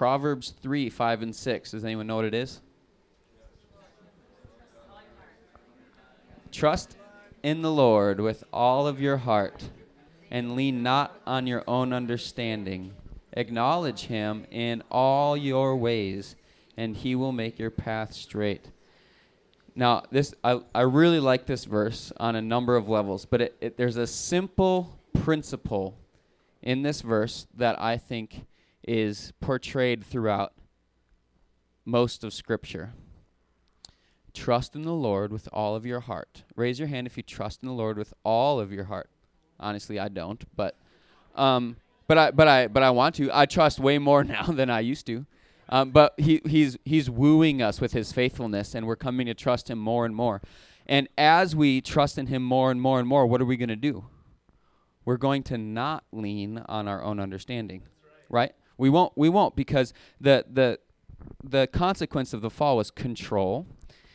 Proverbs 3, 5, and 6. Does anyone know what it is? Trust in the Lord with all of your heart and lean not on your own understanding. Acknowledge him in all your ways, and he will make your path straight. Now, this I, I really like this verse on a number of levels, but it, it, there's a simple principle in this verse that I think is portrayed throughout most of Scripture. Trust in the Lord with all of your heart. Raise your hand if you trust in the Lord with all of your heart. Honestly, I don't, but um, but I but I but I want to. I trust way more now than I used to. Um, but he he's he's wooing us with his faithfulness, and we're coming to trust him more and more. And as we trust in him more and more and more, what are we going to do? We're going to not lean on our own understanding, right. right? We won't. We won't because the the the consequence of the fall was control.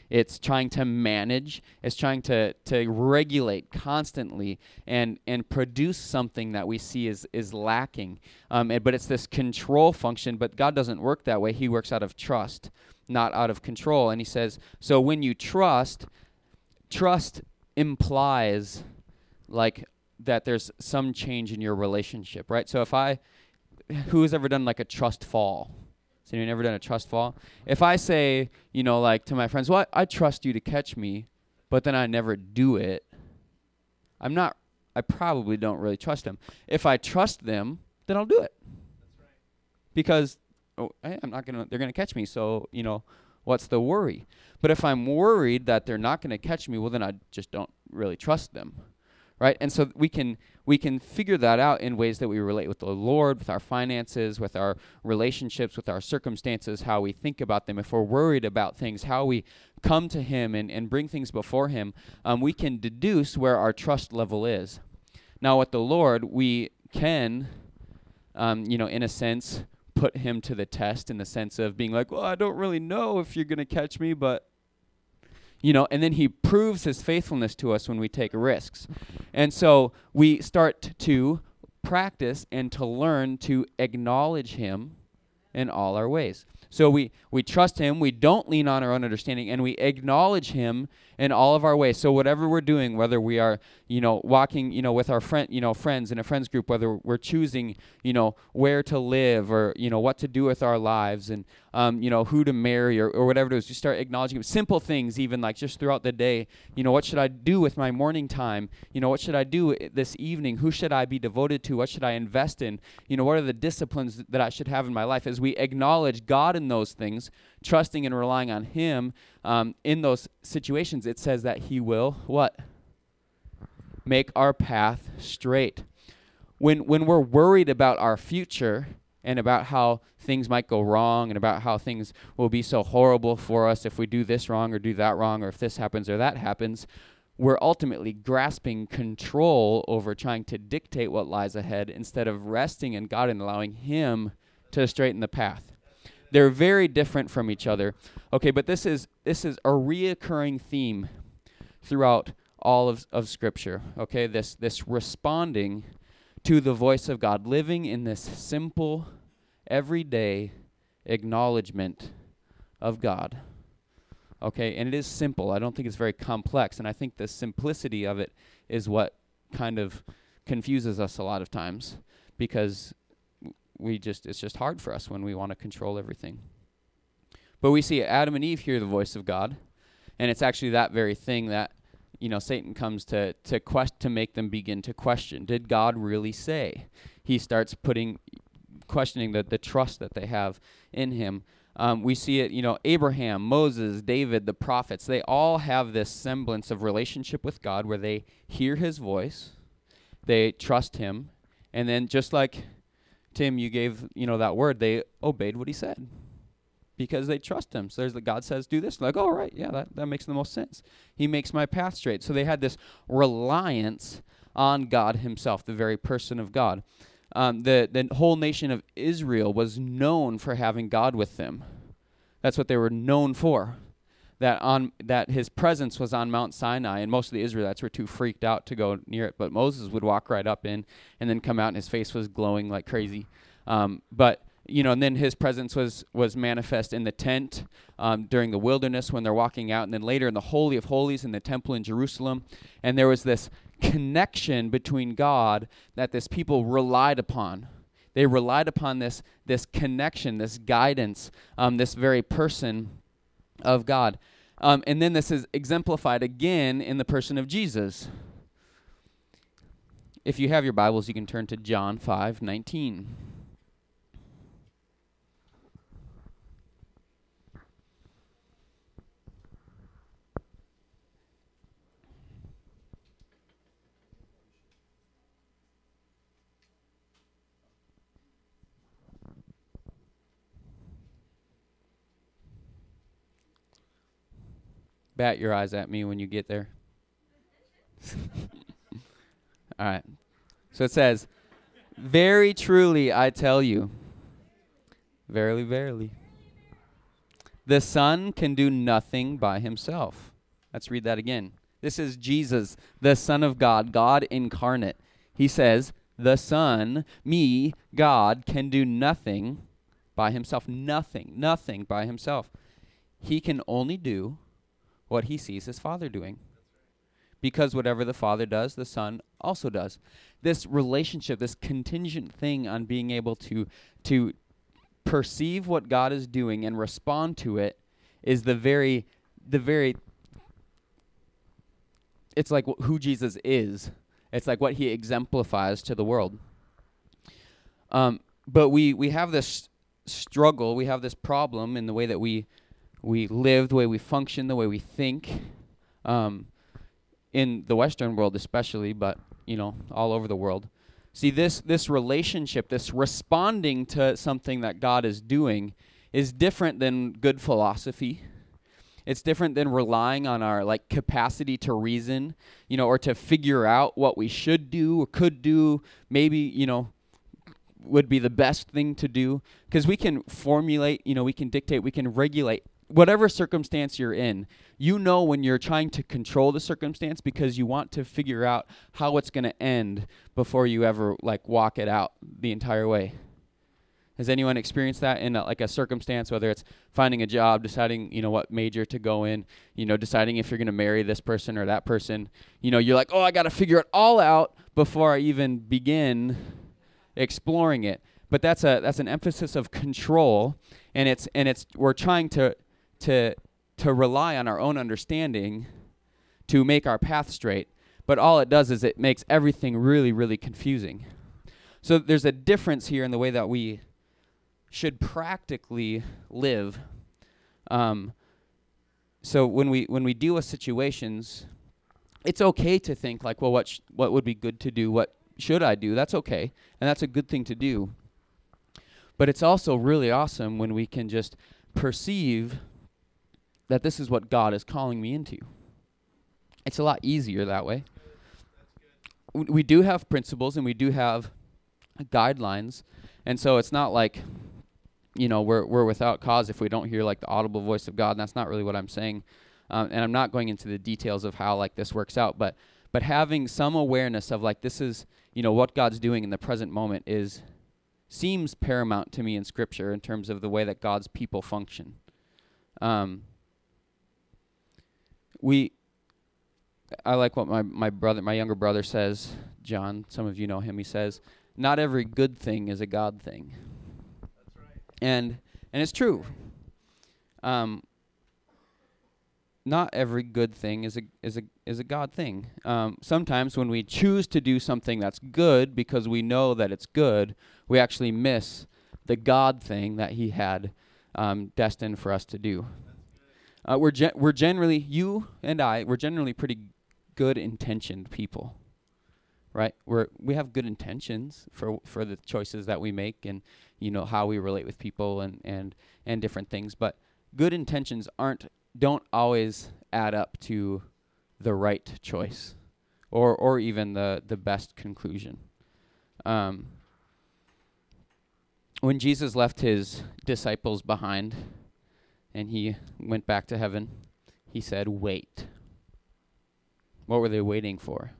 It's trying to manage it's trying to, to regulate constantly and, and produce something that we see is, is lacking. Um, and, but it's this control function but god doesn't work that way. He works out of trust not out of control. And he says so when you trust trust implies like that there's some change in your relationship right? So if i who has ever done like a trust fall has anyone ever done a trust fall? If I say, you know, like to my friends, well, I, I trust you to catch me, but then I never do it, I'm not, I probably don't really trust them. If I trust them, then I'll do it. Right. Because oh, I'm not gonna, they're gonna catch me, so you know, what's the worry? But if I'm worried that they're not gonna catch me, well, then I just don't really trust them right? And so we can we can figure that out in ways that we relate with the Lord, with our finances, with our relationships, with our circumstances, how we think about them. If we're worried about things, how we come to Him and, and bring things before Him, um, we can deduce where our trust level is. Now, with the Lord, we can, um, you know, in a sense, put Him to the test in the sense of being like, well, I don't really know if you're going to catch me, but you know and then he proves his faithfulness to us when we take risks and so we start to practice and to learn to acknowledge him in all our ways so we we trust him we don't lean on our own understanding and we acknowledge him in all of our ways. So whatever we're doing, whether we are, you know, walking, you know, with our friend, you know, friends in a friends group, whether we're choosing, you know, where to live or you know what to do with our lives and um, you know who to marry or, or whatever it is, just start acknowledging simple things, even like just throughout the day. You know, what should I do with my morning time? You know, what should I do this evening? Who should I be devoted to? What should I invest in? You know, what are the disciplines that I should have in my life? As we acknowledge God in those things, trusting and relying on Him um, in those situations, it says that He will what? Make our path straight. When, when we're worried about our future and about how things might go wrong and about how things will be so horrible for us if we do this wrong or do that wrong or if this happens or that happens, we're ultimately grasping control over trying to dictate what lies ahead instead of resting in God and allowing Him to straighten the path. They're very different from each other. Okay, but this is this is a reoccurring theme throughout all of, of Scripture. Okay, this this responding to the voice of God, living in this simple, everyday acknowledgement of God. Okay, and it is simple. I don't think it's very complex, and I think the simplicity of it is what kind of confuses us a lot of times because we just it's just hard for us when we want to control everything. But we see Adam and Eve hear the voice of God, and it's actually that very thing that you know Satan comes to to quest to make them begin to question. Did God really say? He starts putting questioning the the trust that they have in him. Um, we see it, you know, Abraham, Moses, David, the prophets, they all have this semblance of relationship with God where they hear his voice, they trust him, and then just like Tim, you gave, you know, that word, they obeyed what he said because they trust him. So there's the God says, do this. Like, oh, right, yeah, that, that makes the most sense. He makes my path straight. So they had this reliance on God himself, the very person of God. Um, the, the whole nation of Israel was known for having God with them. That's what they were known for that on that his presence was on Mount Sinai, and most of the Israelites were too freaked out to go near it. But Moses would walk right up in and then come out, and his face was glowing like crazy. Um, but you know, and then his presence was was manifest in the tent um, during the wilderness when they're walking out, and then later in the holy of holies in the temple in Jerusalem. And there was this connection between God that this people relied upon. They relied upon this this connection, this guidance, um, this very person of God. Um, and then this is exemplified again in the person of Jesus. If you have your Bibles, you can turn to John 5 19. Bat your eyes at me when you get there. All right. So it says, Very truly I tell you, verily, verily, the Son can do nothing by himself. Let's read that again. This is Jesus, the Son of God, God incarnate. He says, The Son, me, God, can do nothing by himself. Nothing, nothing by himself. He can only do what he sees his Father doing because whatever the Father does, the Son also does. This relationship, this contingent thing on being able to to perceive what God is doing and respond to it is the very the very it's like wh- who Jesus is. It's like what he exemplifies to the world. Um, but we we have this struggle, we have this problem in the way that we we live, the way we function, the way we think. Um, in the Western world especially, but you know, all over the world. See this this relationship, this responding to something that God is doing is different than good philosophy. It's different than relying on our like capacity to reason, you know, or to figure out what we should do or could do, maybe, you know, would be the best thing to do because we can formulate, you know, we can dictate, we can regulate whatever circumstance you're in, you know when you're trying to control the circumstance because you want to figure out how it's going to end before you ever like walk it out the entire way. Has anyone experienced that in a, like a circumstance, whether it's finding a job, deciding you know what major to go in, you know, deciding if you're going to marry this person or that person? You know, you're like, oh, I got to figure it all out before I even begin exploring it. But that's a that's an emphasis of control, and it's and it's we're trying to to to rely on our own understanding to make our path straight, but all it does is it makes everything really, really confusing. So there's a difference here in the way that we should practically live. Um, so when we when we deal with situations, it's okay to think like, well, what sh- what would be good to do? What should I do? That's okay, and that's a good thing to do. But it's also really awesome when we can just perceive that this is what God is calling me into. It's a lot easier that way. We do have principles and we do have guidelines, and so it's not like you know we're we're without cause if we don't hear like the audible voice of God. And that's not really what I'm saying, um, and I'm not going into the details of how like this works out, but but having some awareness of like this is you know what God's doing in the present moment is seems paramount to me in Scripture in terms of the way that God's people function. Um, we I like what my, my brother my younger brother says, John, some of you know him, he says, not every good thing is a God thing. That's right. And and it's true. Um not every good thing is a is a is a God thing. Um, sometimes when we choose to do something that's good because we know that it's good, we actually miss the God thing that He had um, destined for us to do. Uh, we're we're generally you and I we're generally pretty good intentioned people, right? We're we have good intentions for for the choices that we make and you know how we relate with people and and and different things, but good intentions aren't don't always add up to the right choice or or even the the best conclusion. Um, when Jesus left his disciples behind and he went back to heaven, he said, "Wait." What were they waiting for?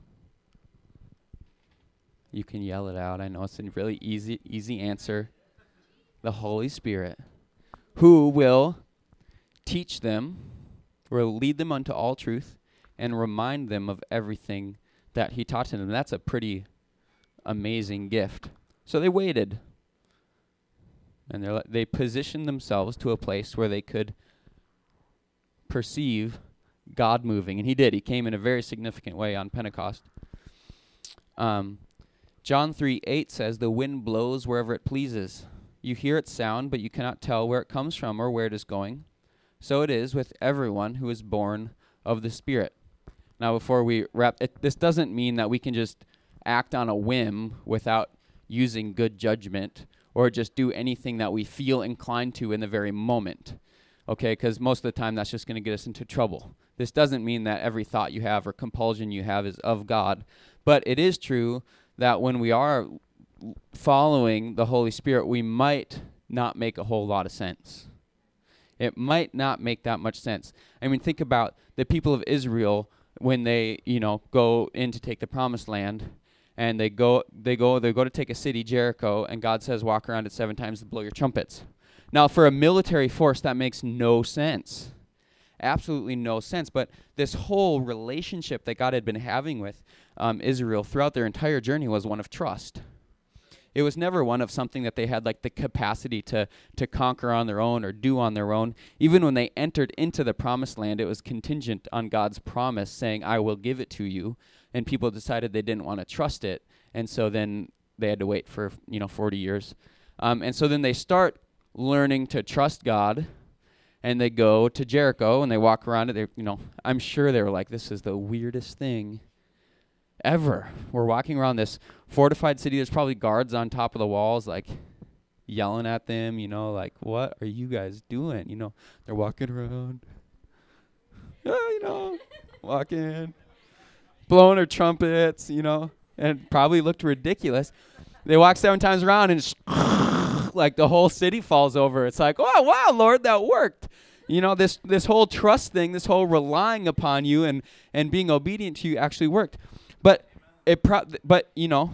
You can yell it out. I know it's a really easy easy answer. the Holy Spirit, who will teach them, will lead them unto all truth, and remind them of everything that he taught them. That's a pretty amazing gift. So they waited. And they they positioned themselves to a place where they could perceive God moving. And he did. He came in a very significant way on Pentecost. Um, John 3 8 says, The wind blows wherever it pleases. You hear its sound, but you cannot tell where it comes from or where it is going. So it is with everyone who is born of the Spirit. Now, before we wrap, it, this doesn't mean that we can just act on a whim without using good judgment or just do anything that we feel inclined to in the very moment. Okay, because most of the time that's just going to get us into trouble. This doesn't mean that every thought you have or compulsion you have is of God, but it is true that when we are following the Holy Spirit, we might not make a whole lot of sense. It might not make that much sense. I mean, think about the people of Israel when they, you know, go in to take the promised land and they go they go they go to take a city, Jericho, and God says walk around it seven times to blow your trumpets. Now, for a military force that makes no sense. Absolutely no sense. But this whole relationship that God had been having with um, Israel throughout their entire journey was one of trust. It was never one of something that they had like the capacity to to conquer on their own or do on their own. Even when they entered into the promised land, it was contingent on God's promise saying, "I will give it to you." And people decided they didn't want to trust it, and so then they had to wait for you know 40 years. Um, and so then they start learning to trust God, and they go to Jericho and they walk around it. They, you know, I'm sure they were like, "This is the weirdest thing ever. We're walking around this fortified city. There's probably guards on top of the walls, like yelling at them, you know, like, what are you guys doing? You know, they're walking around, oh, you know, walking, blowing their trumpets, you know, and probably looked ridiculous. They walk seven times around and like the whole city falls over. It's like, oh, wow, Lord, that worked you know this this whole trust thing this whole relying upon you and and being obedient to you actually worked but it pro- but you know,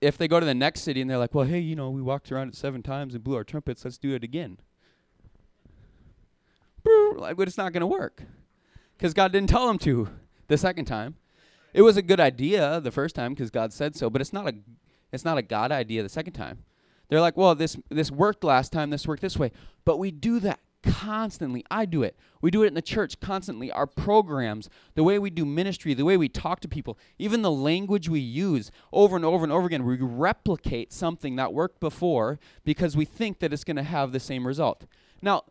if they go to the next city and they're like, "Well, hey, you know, we walked around it seven times and blew our trumpets. Let's do it again." Like, but it's not going to work because God didn't tell them to the second time. It was a good idea the first time because God said so, but it's not a it's not a God idea the second time. They're like, "Well, this this worked last time. This worked this way." But we do that constantly. I do it. We do it in the church constantly. Our programs, the way we do ministry, the way we talk to people, even the language we use over and over and over again, we replicate something that worked before because we think that it's going to have the same result. Now,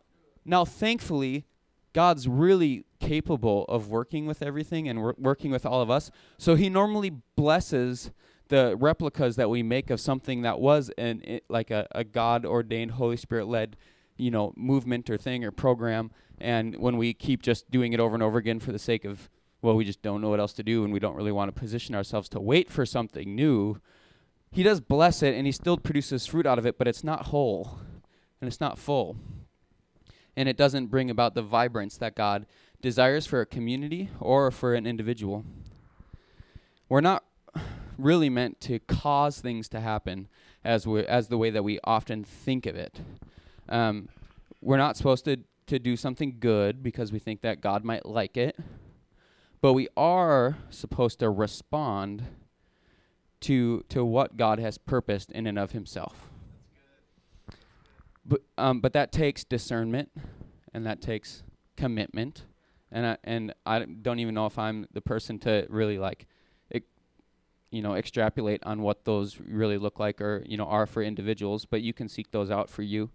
now thankfully, God's really capable of working with everything and wor- working with all of us. So he normally blesses the replicas that we make of something that was an it, like a, a God ordained Holy Spirit led you know movement or thing or program and when we keep just doing it over and over again for the sake of well we just don't know what else to do and we don't really want to position ourselves to wait for something new he does bless it and he still produces fruit out of it but it's not whole and it's not full. And it doesn't bring about the vibrance that god desires for a community or for an individual. We're not really meant to cause things to happen as we as the way that we often think of it um, we're not supposed to, to do something good because we think that God might like it, but we are supposed to respond to, to what God has purposed in and of Himself. But, um, but that takes discernment and that takes commitment. And I, and I don't even know if I'm the person to really like you know extrapolate on what those really look like or you know are for individuals but you can seek those out for you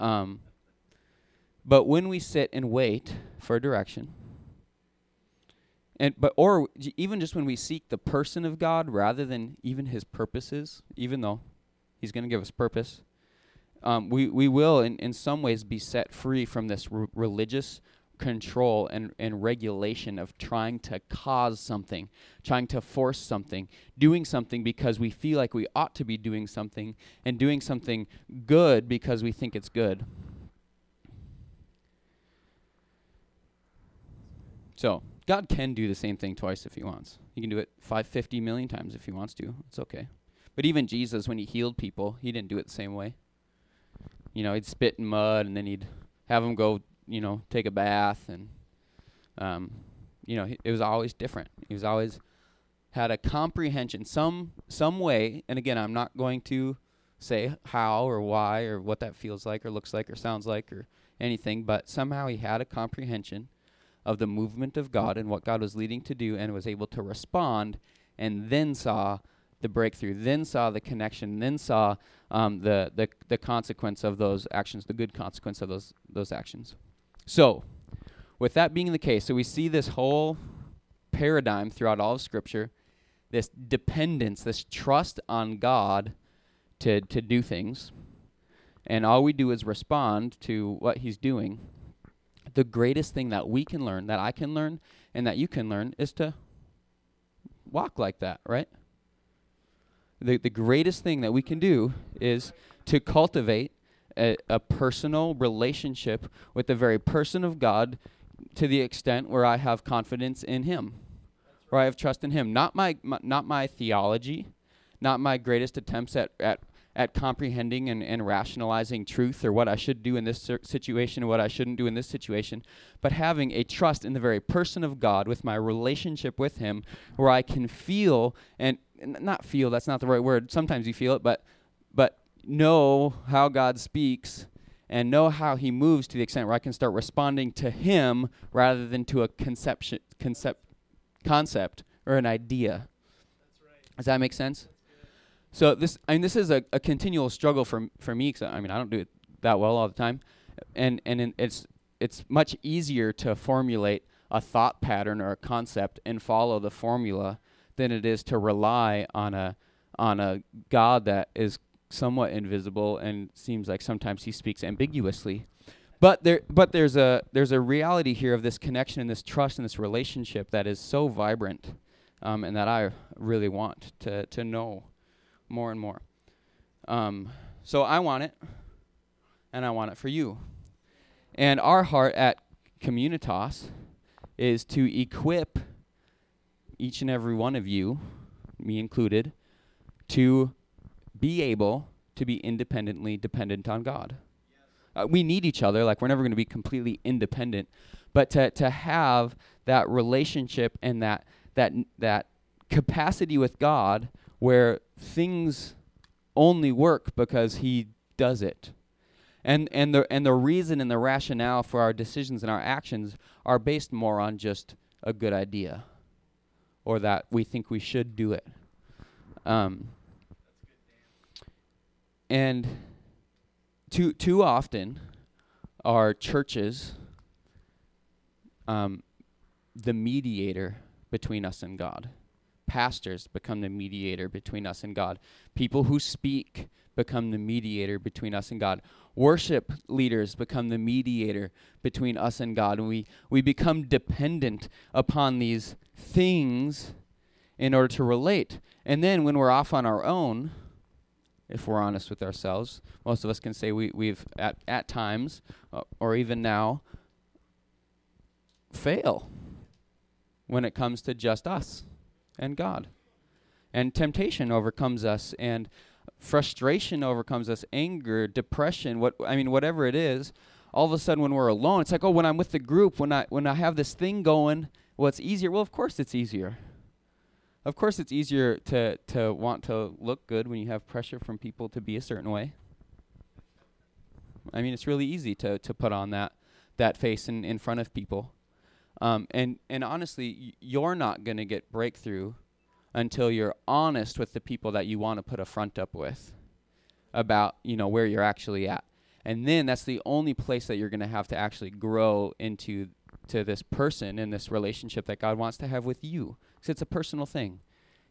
um, but when we sit and wait for direction, and but or even just when we seek the person of God rather than even His purposes, even though He's going to give us purpose, um, we we will in in some ways be set free from this r- religious control and, and regulation of trying to cause something, trying to force something, doing something because we feel like we ought to be doing something, and doing something good because we think it's good. So, God can do the same thing twice if He wants. He can do it 550 million times if He wants to. It's okay. But even Jesus, when He healed people, He didn't do it the same way. you know, he'd spit in mud and then he'd have them go, you know, take a bath and, um, you know, it was always different. He was always had a comprehension, some some way. And again, I'm not going to say how or why or what that feels like or looks like or sounds like or anything, but somehow he had a comprehension of the movement of God and what God was leading to do and was able to respond and then saw the breakthrough, then saw the connection, then saw um, the, the, the consequence of those actions, the good consequence of those, those actions. So, with that being the case, so we see this whole paradigm throughout all of Scripture, this dependence, this trust on God to, to do things, and all we do is respond to what He's doing. The greatest thing that we can learn, that I can learn, and that you can learn, is to walk like that, right? The, the greatest thing that we can do is to cultivate a, a personal relationship with the very person of God to the extent where I have confidence in Him, where I have trust in Him. Not my, my not my theology, not my greatest attempts at, at at comprehending and, and rationalizing truth or what I should do in this situation or what I shouldn't do in this situation, but having a trust in the very person of God with my relationship with Him, where I can feel and not feel, that's not the right word. Sometimes you feel it, but know how God speaks and know how he moves to the extent where I can start responding to him rather than to a conception concept concept or an idea. Right. Does that make sense? So this I mean this is a, a continual struggle for for me cuz I mean I don't do it that well all the time. And and in, it's it's much easier to formulate a thought pattern or a concept and follow the formula than it is to rely on a on a God that is somewhat invisible and seems like sometimes he speaks ambiguously. But there but there's a there's a reality here of this connection and this trust and this relationship that is so vibrant um, and that I really want to to know more and more. Um, so I want it and I want it for you. And our heart at Communitas is to equip each and every one of you, me included, to be able to be independently dependent on God. Uh, we need each other, like we're never going to be completely independent, but to, to have that relationship and that, that, that capacity with God where things only work because He does it. And, and, the, and the reason and the rationale for our decisions and our actions are based more on just a good idea or that we think we should do it. Um, and too too often, our churches, um, the mediator between us and God. Pastors become the mediator between us and God. People who speak become the mediator between us and God. Worship leaders become the mediator between us and God. And we, we become dependent upon these things in order to relate. And then when we're off on our own, if we're honest with ourselves. Most of us can say we, we've, at, at times, uh, or even now, fail when it comes to just us and God. And temptation overcomes us, and frustration overcomes us, anger, depression, what I mean, whatever it is. All of a sudden, when we're alone, it's like, oh, when I'm with the group, when I when I have this thing going, well, it's easier. Well, of course, it's easier of course, it's easier to, to want to look good when you have pressure from people to be a certain way. I mean, it's really easy to, to put on that, that face in, in front of people. Um, and, and honestly, y- you're not going to get breakthrough until you're honest with the people that you want to put a front up with about, you know, where you're actually at. And then that's the only place that you're going to have to actually grow into to this person in this relationship that God wants to have with you. Because it's a personal thing.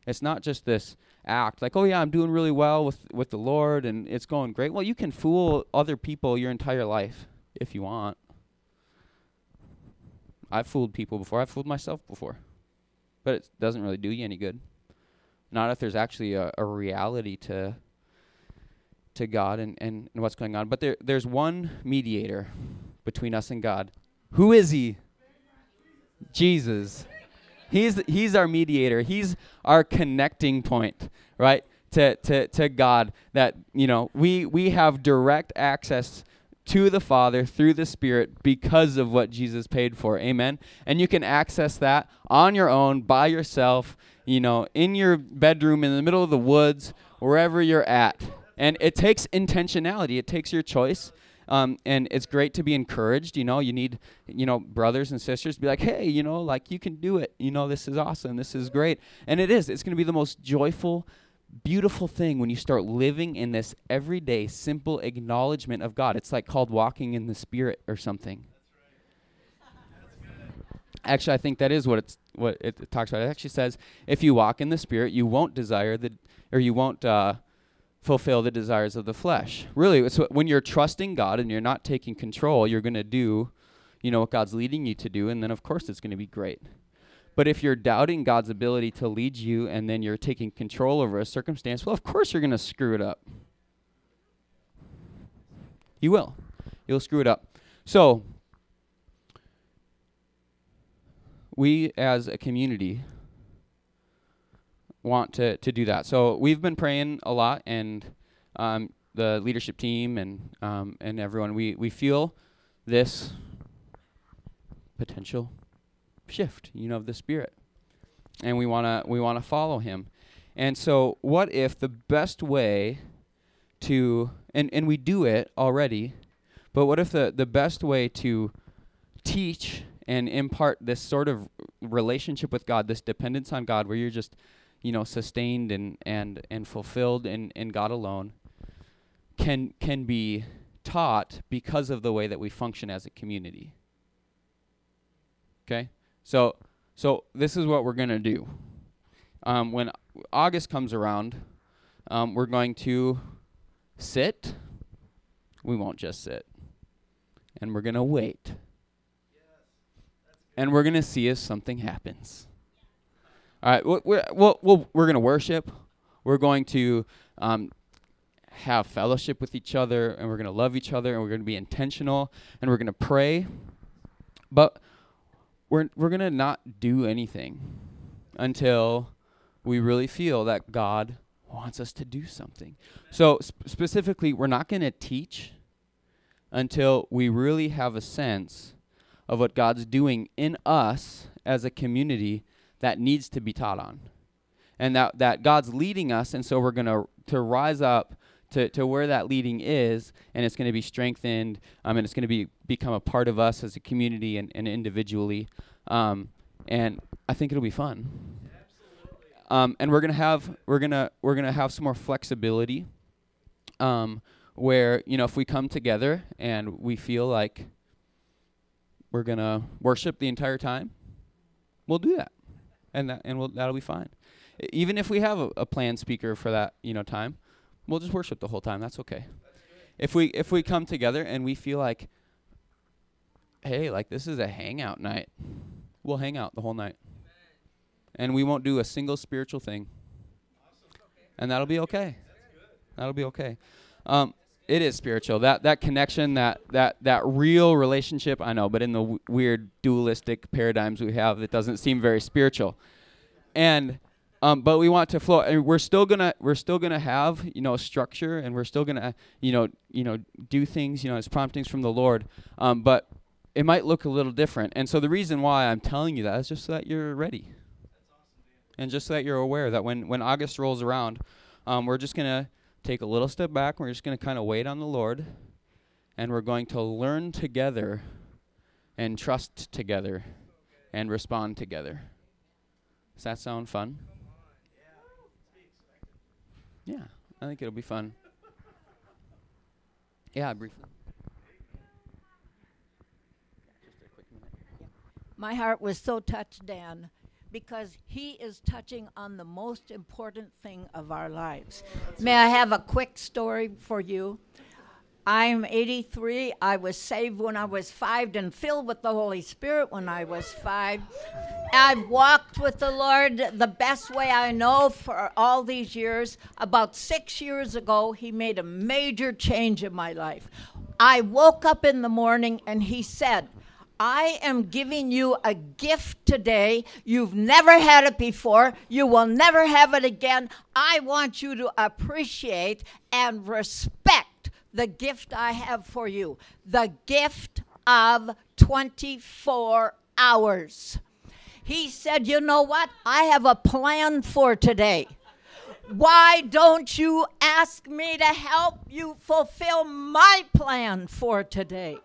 It's not just this act like, oh yeah, I'm doing really well with with the Lord and it's going great. Well, you can fool other people your entire life if you want. I've fooled people before. I've fooled myself before. But it doesn't really do you any good. Not if there's actually a, a reality to to God and, and, and what's going on. But there there's one mediator between us and God. Who is he? Jesus. He's, he's our mediator. He's our connecting point, right? to, to, to God that, you know, we, we have direct access to the Father through the Spirit because of what Jesus paid for. Amen. And you can access that on your own, by yourself, you know, in your bedroom, in the middle of the woods, wherever you're at. And it takes intentionality, it takes your choice. Um, and it's great to be encouraged. You know, you need, you know, brothers and sisters to be like, hey, you know, like you can do it. You know, this is awesome. This is great. And it is. It's going to be the most joyful, beautiful thing when you start living in this everyday, simple acknowledgement of God. It's like called walking in the Spirit or something. Actually, I think that is what it's what it, talks about. It actually says, if you walk in the Spirit, you won't desire the, or you won't uh, fulfill the desires of the flesh. Really, it's when you're trusting God and you're not taking control, you're going to do, you know, what God's leading you to do, and then of course it's going to be great. But if you're doubting God's ability to lead you and then you're taking control over a circumstance, well, of course you're going to screw it up. You will. You'll screw it up. So, we as a community want to, to do that. So, we've been praying a lot, and um, the leadership team and, um, and everyone, we, we feel this potential shift, you know, of the Spirit. And we want to we want to follow him. And so what if the best way to and and we do it already, but what if the the best way to teach and impart this sort of relationship with God, this dependence on God where you're just, you know, sustained and and and fulfilled in in God alone can can be taught because of the way that we function as a community. Okay? So, so this is what we're going to do. Um, when August comes around, um, we're going to sit. We won't just sit. And we're going to wait. and we're going to see if something happens. All right, we're, we're, we're, we're going to worship. We're going to um, have fellowship with each other, and we're going to love each other, and we're going to be intentional, and we're going to pray. But we're we're gonna not do anything until we really feel that God wants us to do something. So sp- specifically, we're not going to teach until we really have a sense of what God's doing in us as a community that needs to be taught on. And that, that God's leading us, and so we're going to to rise up to, to where that leading is, and it's going to be strengthened, um, and it's going to be become a part of us as a community and, and individually. Um, and I think it'll be fun. Um, and we're gonna have we're gonna we're gonna have some more flexibility, um, where you know if we come together and we feel like we're gonna worship the entire time, we'll do that, and that and we'll, that'll be fine. Even if we have a, a planned speaker for that you know time, We'll just worship the whole time. That's okay. If we if we come together and we feel like hey, like this is a hangout night. We'll hang out the whole night. And we won't do a single spiritual thing. And that'll be okay. That'll be okay. Um, it is spiritual. That that connection, that that that real relationship. I know, but in the w- weird dualistic paradigms we have, it doesn't seem very spiritual. And um, but we want to flow, and we're still gonna we're still gonna have you know structure, and we're still gonna you know you know do things you know as promptings from the Lord. Um, but it might look a little different, and so the reason why I'm telling you that is just so that you're ready, and just so that you're aware that when when August rolls around, um, we're just gonna take a little step back. We're just gonna kind of wait on the Lord, and we're going to learn together, and trust together, and respond together. Does that sound fun? Yeah, I think it'll be fun. Yeah, briefly. My heart was so touched, Dan, because he is touching on the most important thing of our lives. May I have a quick story for you? I'm 83. I was saved when I was five and filled with the Holy Spirit when I was five. I've walked with the Lord the best way I know for all these years. About six years ago, He made a major change in my life. I woke up in the morning and He said, I am giving you a gift today. You've never had it before. You will never have it again. I want you to appreciate and respect the gift I have for you the gift of 24 hours. He said, You know what? I have a plan for today. Why don't you ask me to help you fulfill my plan for today?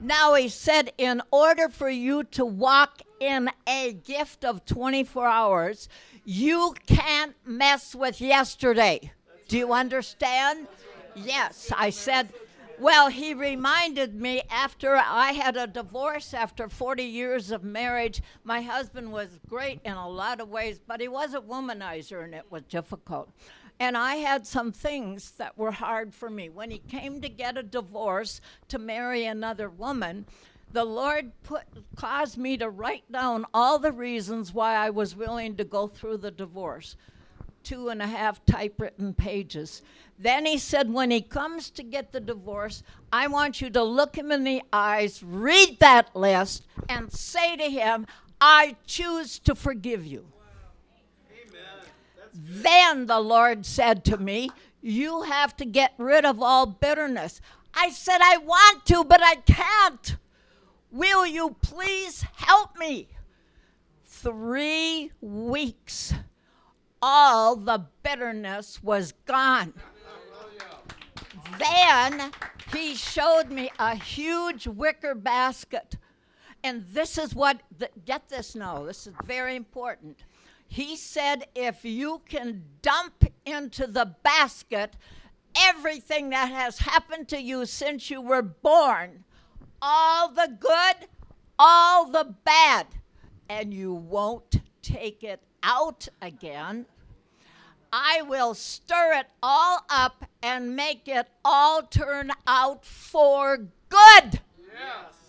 Now, he said, in order for you to walk in a gift of 24 hours, you can't mess with yesterday. Do you understand? Yes, I said, well, he reminded me after I had a divorce after 40 years of marriage. My husband was great in a lot of ways, but he was a womanizer and it was difficult. And I had some things that were hard for me. When he came to get a divorce to marry another woman, the Lord put, caused me to write down all the reasons why I was willing to go through the divorce two and a half typewritten pages. Then he said, when he comes to get the divorce, I want you to look him in the eyes, read that list, and say to him, I choose to forgive you. Then the Lord said to me, You have to get rid of all bitterness. I said, I want to, but I can't. Will you please help me? Three weeks all the bitterness was gone. Then he showed me a huge wicker basket. And this is what, the, get this now, this is very important. He said, if you can dump into the basket everything that has happened to you since you were born, all the good, all the bad, and you won't take it out again, I will stir it all up and make it all turn out for good. Yes.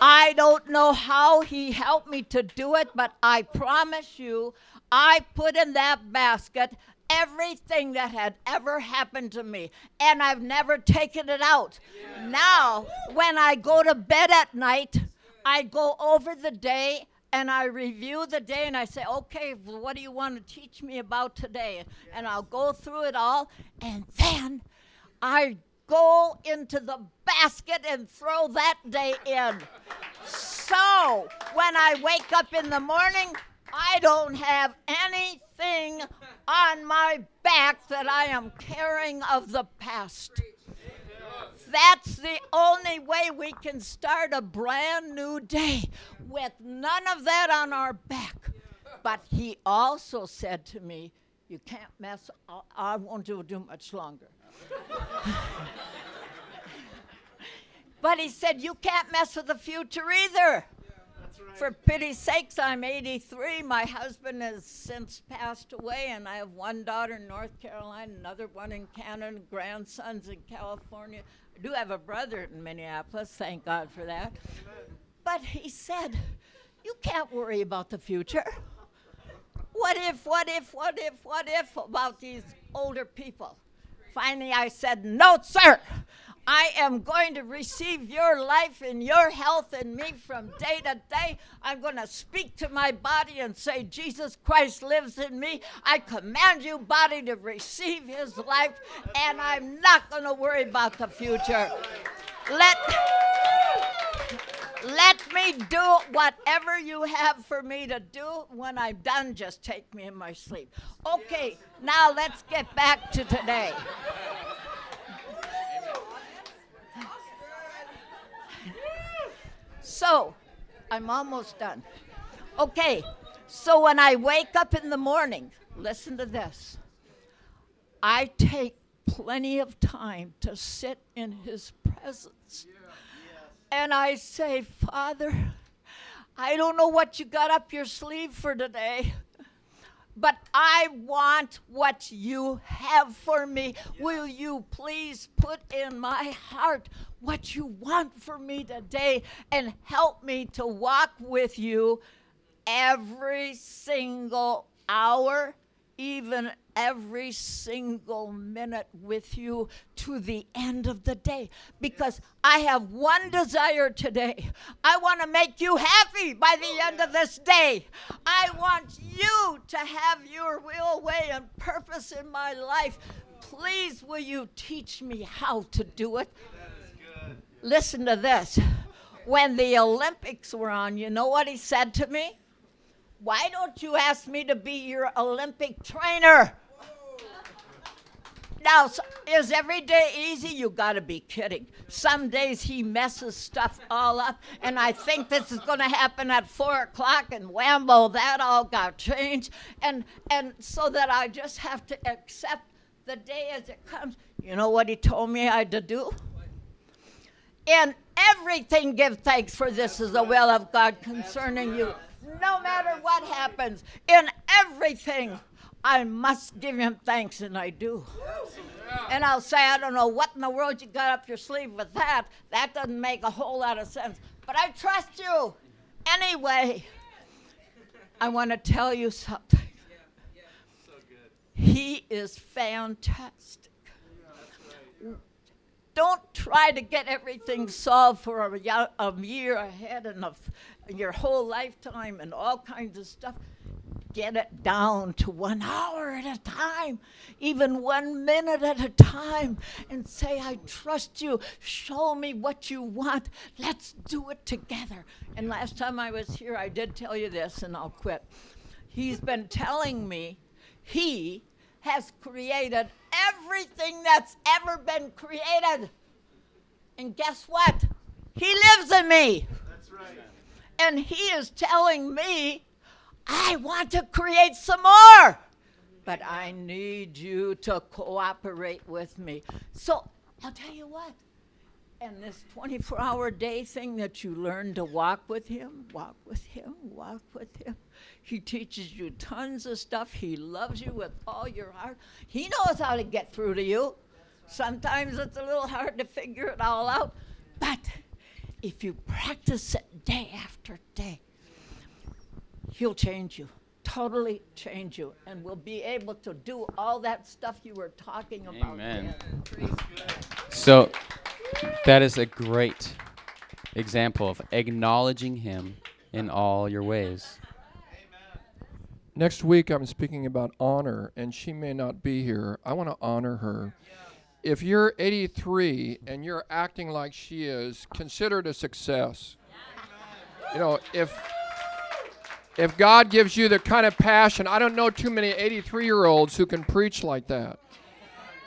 I don't know how he helped me to do it, but I promise you, I put in that basket everything that had ever happened to me, and I've never taken it out. Yeah. Now, when I go to bed at night, I go over the day and I review the day and I say, okay, what do you want to teach me about today? And I'll go through it all, and then I go into the basket and throw that day in. so when I wake up in the morning, I don't have anything on my back that I am carrying of the past. That's the only way we can start a brand new day with none of that on our back. But he also said to me, You can't mess, I won't do, do much longer. but he said, You can't mess with the future either. For pity's sakes, I'm 83. My husband has since passed away, and I have one daughter in North Carolina, another one in Canada, grandsons in California. I do have a brother in Minneapolis, thank God for that. But he said, You can't worry about the future. What if, what if, what if, what if about these older people? Finally, I said, No, sir. I am going to receive your life and your health in me from day to day. I'm going to speak to my body and say, Jesus Christ lives in me. I command you, body, to receive his life, and I'm not going to worry about the future. Let, let me do whatever you have for me to do. When I'm done, just take me in my sleep. Okay, now let's get back to today. So, I'm almost done. Okay, so when I wake up in the morning, listen to this. I take plenty of time to sit in His presence. And I say, Father, I don't know what you got up your sleeve for today, but I want what you have for me. Will you please put in my heart what you want for me today and help me to walk with you every single hour, even every single minute with you to the end of the day because I have one desire today. I want to make you happy by the end of this day. I want you to have your will, way, and purpose in my life. Please, will you teach me how to do it? Listen to this. When the Olympics were on, you know what he said to me? Why don't you ask me to be your Olympic trainer? Now, is every day easy? You got to be kidding. Some days he messes stuff all up, and I think this is going to happen at four o'clock, and whammo, that all got changed, and and so that I just have to accept the day as it comes. You know what he told me I had to do? In everything, give thanks, for this is the will of God concerning you. No matter what happens, in everything, I must give him thanks, and I do. And I'll say, I don't know what in the world you got up your sleeve with that. That doesn't make a whole lot of sense. But I trust you. Anyway, I want to tell you something. He is fantastic. Don't try to get everything solved for a, year ahead and a, your whole lifetime and all kinds of stuff. Get it down to one hour at a time, even one minute at a time, and say, I trust you. Show me what you want. Let's do it together. And last time I was here, I did tell you this, and I'll quit. He's been telling me he has created everything that's ever been created. And guess what? He lives in me. That's right. And he is telling me, I want to create some more. But I need you to cooperate with me. So I'll tell you what. And this 24 hour day thing that you learn to walk with him, walk with him, walk with him. He teaches you tons of stuff. He loves you with all your heart. He knows how to get through to you. Sometimes it's a little hard to figure it all out, but if you practice it day after day, He'll change you, totally change you, and we'll be able to do all that stuff you were talking about. Amen. So that is a great example of acknowledging Him in all your ways. Next week, I'm speaking about honor, and she may not be here. I want to honor her. If you're 83 and you're acting like she is, consider it a success. You know, if if God gives you the kind of passion, I don't know too many 83 year olds who can preach like that.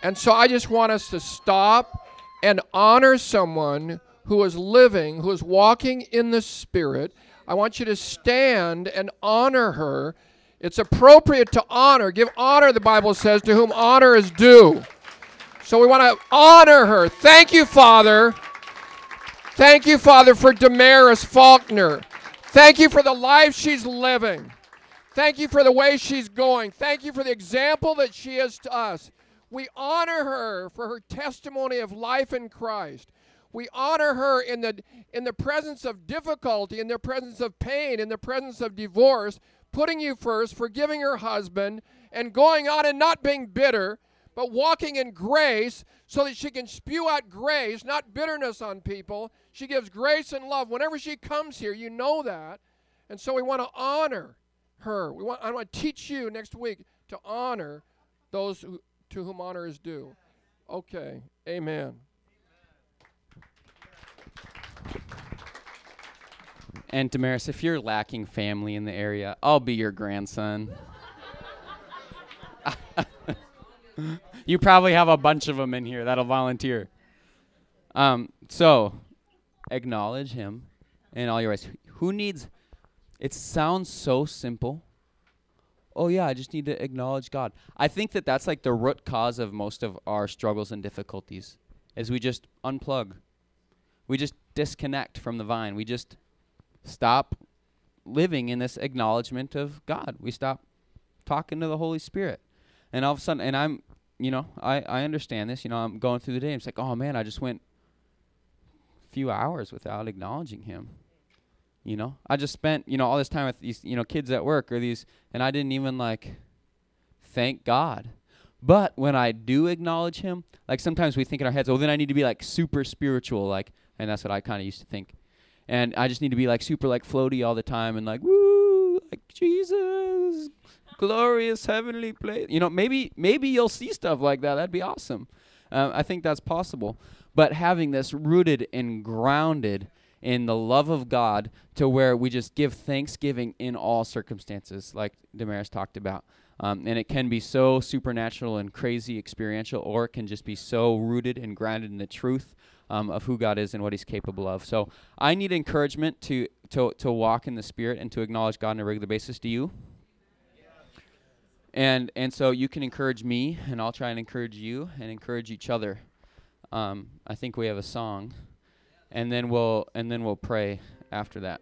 And so I just want us to stop and honor someone who is living, who is walking in the Spirit. I want you to stand and honor her it's appropriate to honor. Give honor, the Bible says, to whom honor is due. So we want to honor her. Thank you, Father. Thank you, Father, for Damaris Faulkner. Thank you for the life she's living. Thank you for the way she's going. Thank you for the example that she is to us. We honor her for her testimony of life in Christ. We honor her in the, in the presence of difficulty, in the presence of pain, in the presence of divorce putting you first, forgiving her husband, and going on and not being bitter, but walking in grace so that she can spew out grace, not bitterness on people. She gives grace and love. Whenever she comes here, you know that. And so we want to honor her. We want, I want to teach you next week to honor those who, to whom honor is due. Okay. Amen. And Damaris, if you're lacking family in the area, I'll be your grandson. you probably have a bunch of them in here that'll volunteer. Um, so, acknowledge him in all your ways. Who needs? It sounds so simple. Oh yeah, I just need to acknowledge God. I think that that's like the root cause of most of our struggles and difficulties, is we just unplug. We just disconnect from the vine. We just stop living in this acknowledgement of God. We stop talking to the Holy Spirit. And all of a sudden, and I'm, you know, I, I understand this. You know, I'm going through the day. And it's like, oh man, I just went a few hours without acknowledging Him. You know, I just spent, you know, all this time with these, you know, kids at work or these, and I didn't even like thank God But when I do acknowledge him, like sometimes we think in our heads, oh, then I need to be like super spiritual, like, and that's what I kind of used to think. And I just need to be like super like floaty all the time and like woo, like Jesus, glorious heavenly place. You know, maybe maybe you'll see stuff like that. That'd be awesome. Um, I think that's possible. But having this rooted and grounded in the love of God to where we just give thanksgiving in all circumstances, like Damaris talked about. Um, and it can be so supernatural and crazy experiential, or it can just be so rooted and grounded in the truth um, of who God is and what He's capable of. So I need encouragement to, to, to walk in the Spirit and to acknowledge God on a regular basis. Do you? And, and so you can encourage me, and I'll try and encourage you and encourage each other. Um, I think we have a song, and then we'll and then we'll pray after that.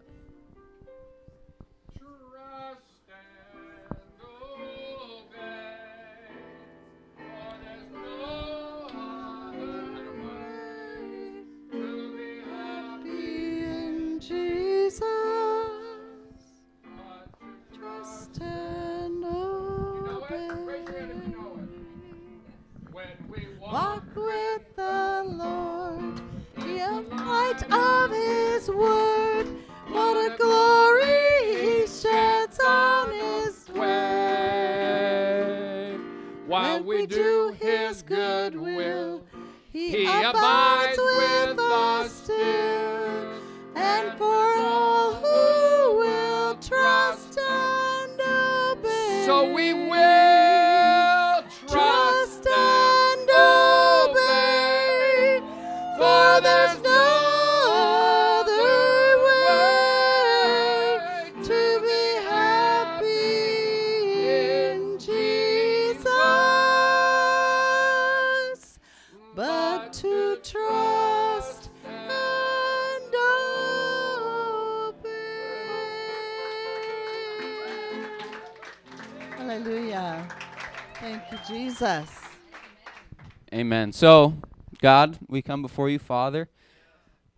Amen. So, God, we come before you, Father.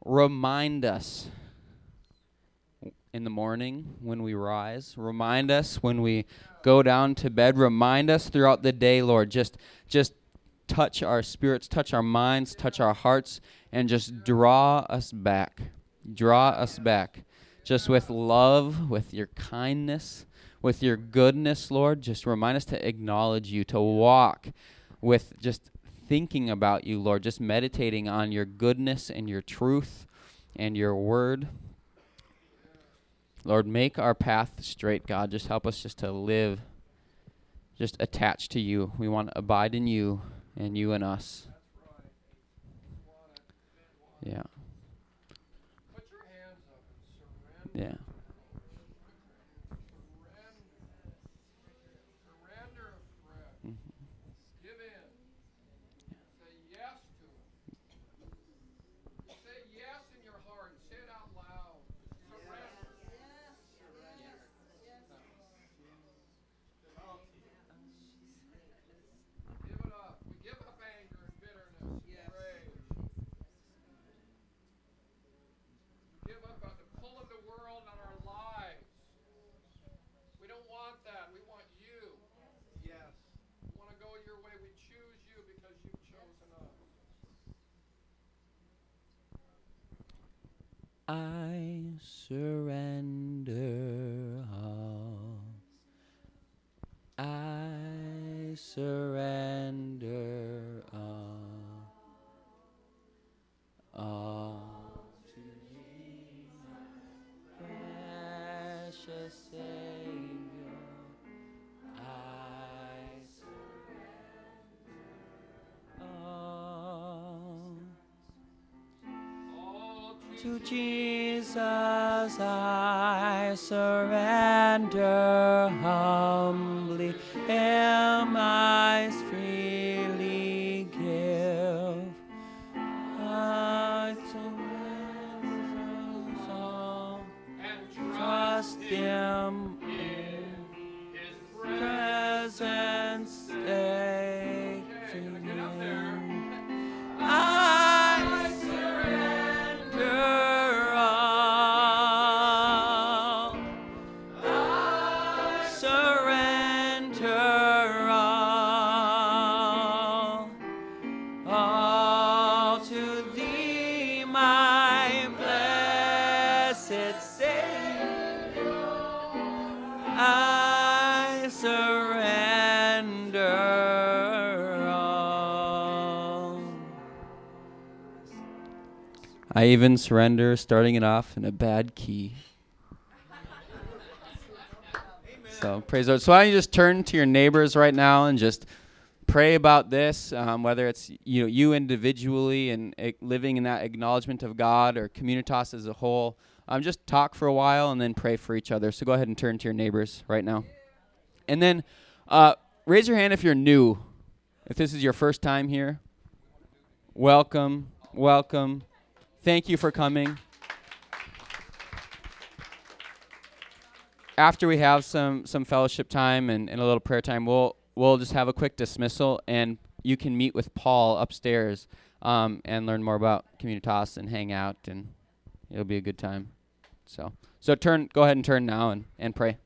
Remind us in the morning when we rise. Remind us when we go down to bed. Remind us throughout the day, Lord. Just just touch our spirits, touch our minds, touch our hearts and just draw us back. Draw us back. Just with love, with your kindness, with your goodness, Lord. Just remind us to acknowledge you, to walk with just thinking about you, Lord, just meditating on your goodness and your truth and your word. Lord, make our path straight, God. Just help us just to live just attached to you. We want to abide in you and you in us. Yeah. Yeah. Give in. Say yes to Him. Say yes in your heart. Say it out loud. Surrender. Give it up. We give up anger and bitterness and rage. We give up on the pull of the world on our lives. We don't want that. We want you. Yes. We want to go your way. We choose you because you've chosen us. I surrender all. I surrender all. All to thee, precious Savior. I surrender all. All To Jesus I surrender humbly, I even surrender starting it off in a bad key. So praise the Lord. So why don't you just turn to your neighbors right now and just pray about this, um, whether it's you know you individually and uh, living in that acknowledgement of God or communitas as a whole. Um, just talk for a while and then pray for each other. So go ahead and turn to your neighbors right now, and then uh, raise your hand if you're new. If this is your first time here, welcome, welcome. Thank you for coming. after we have some some fellowship time and, and a little prayer time, we'll we'll just have a quick dismissal, and you can meet with Paul upstairs um, and learn more about Communitas and hang out, and it'll be a good time. So so turn, go ahead and turn now and, and pray.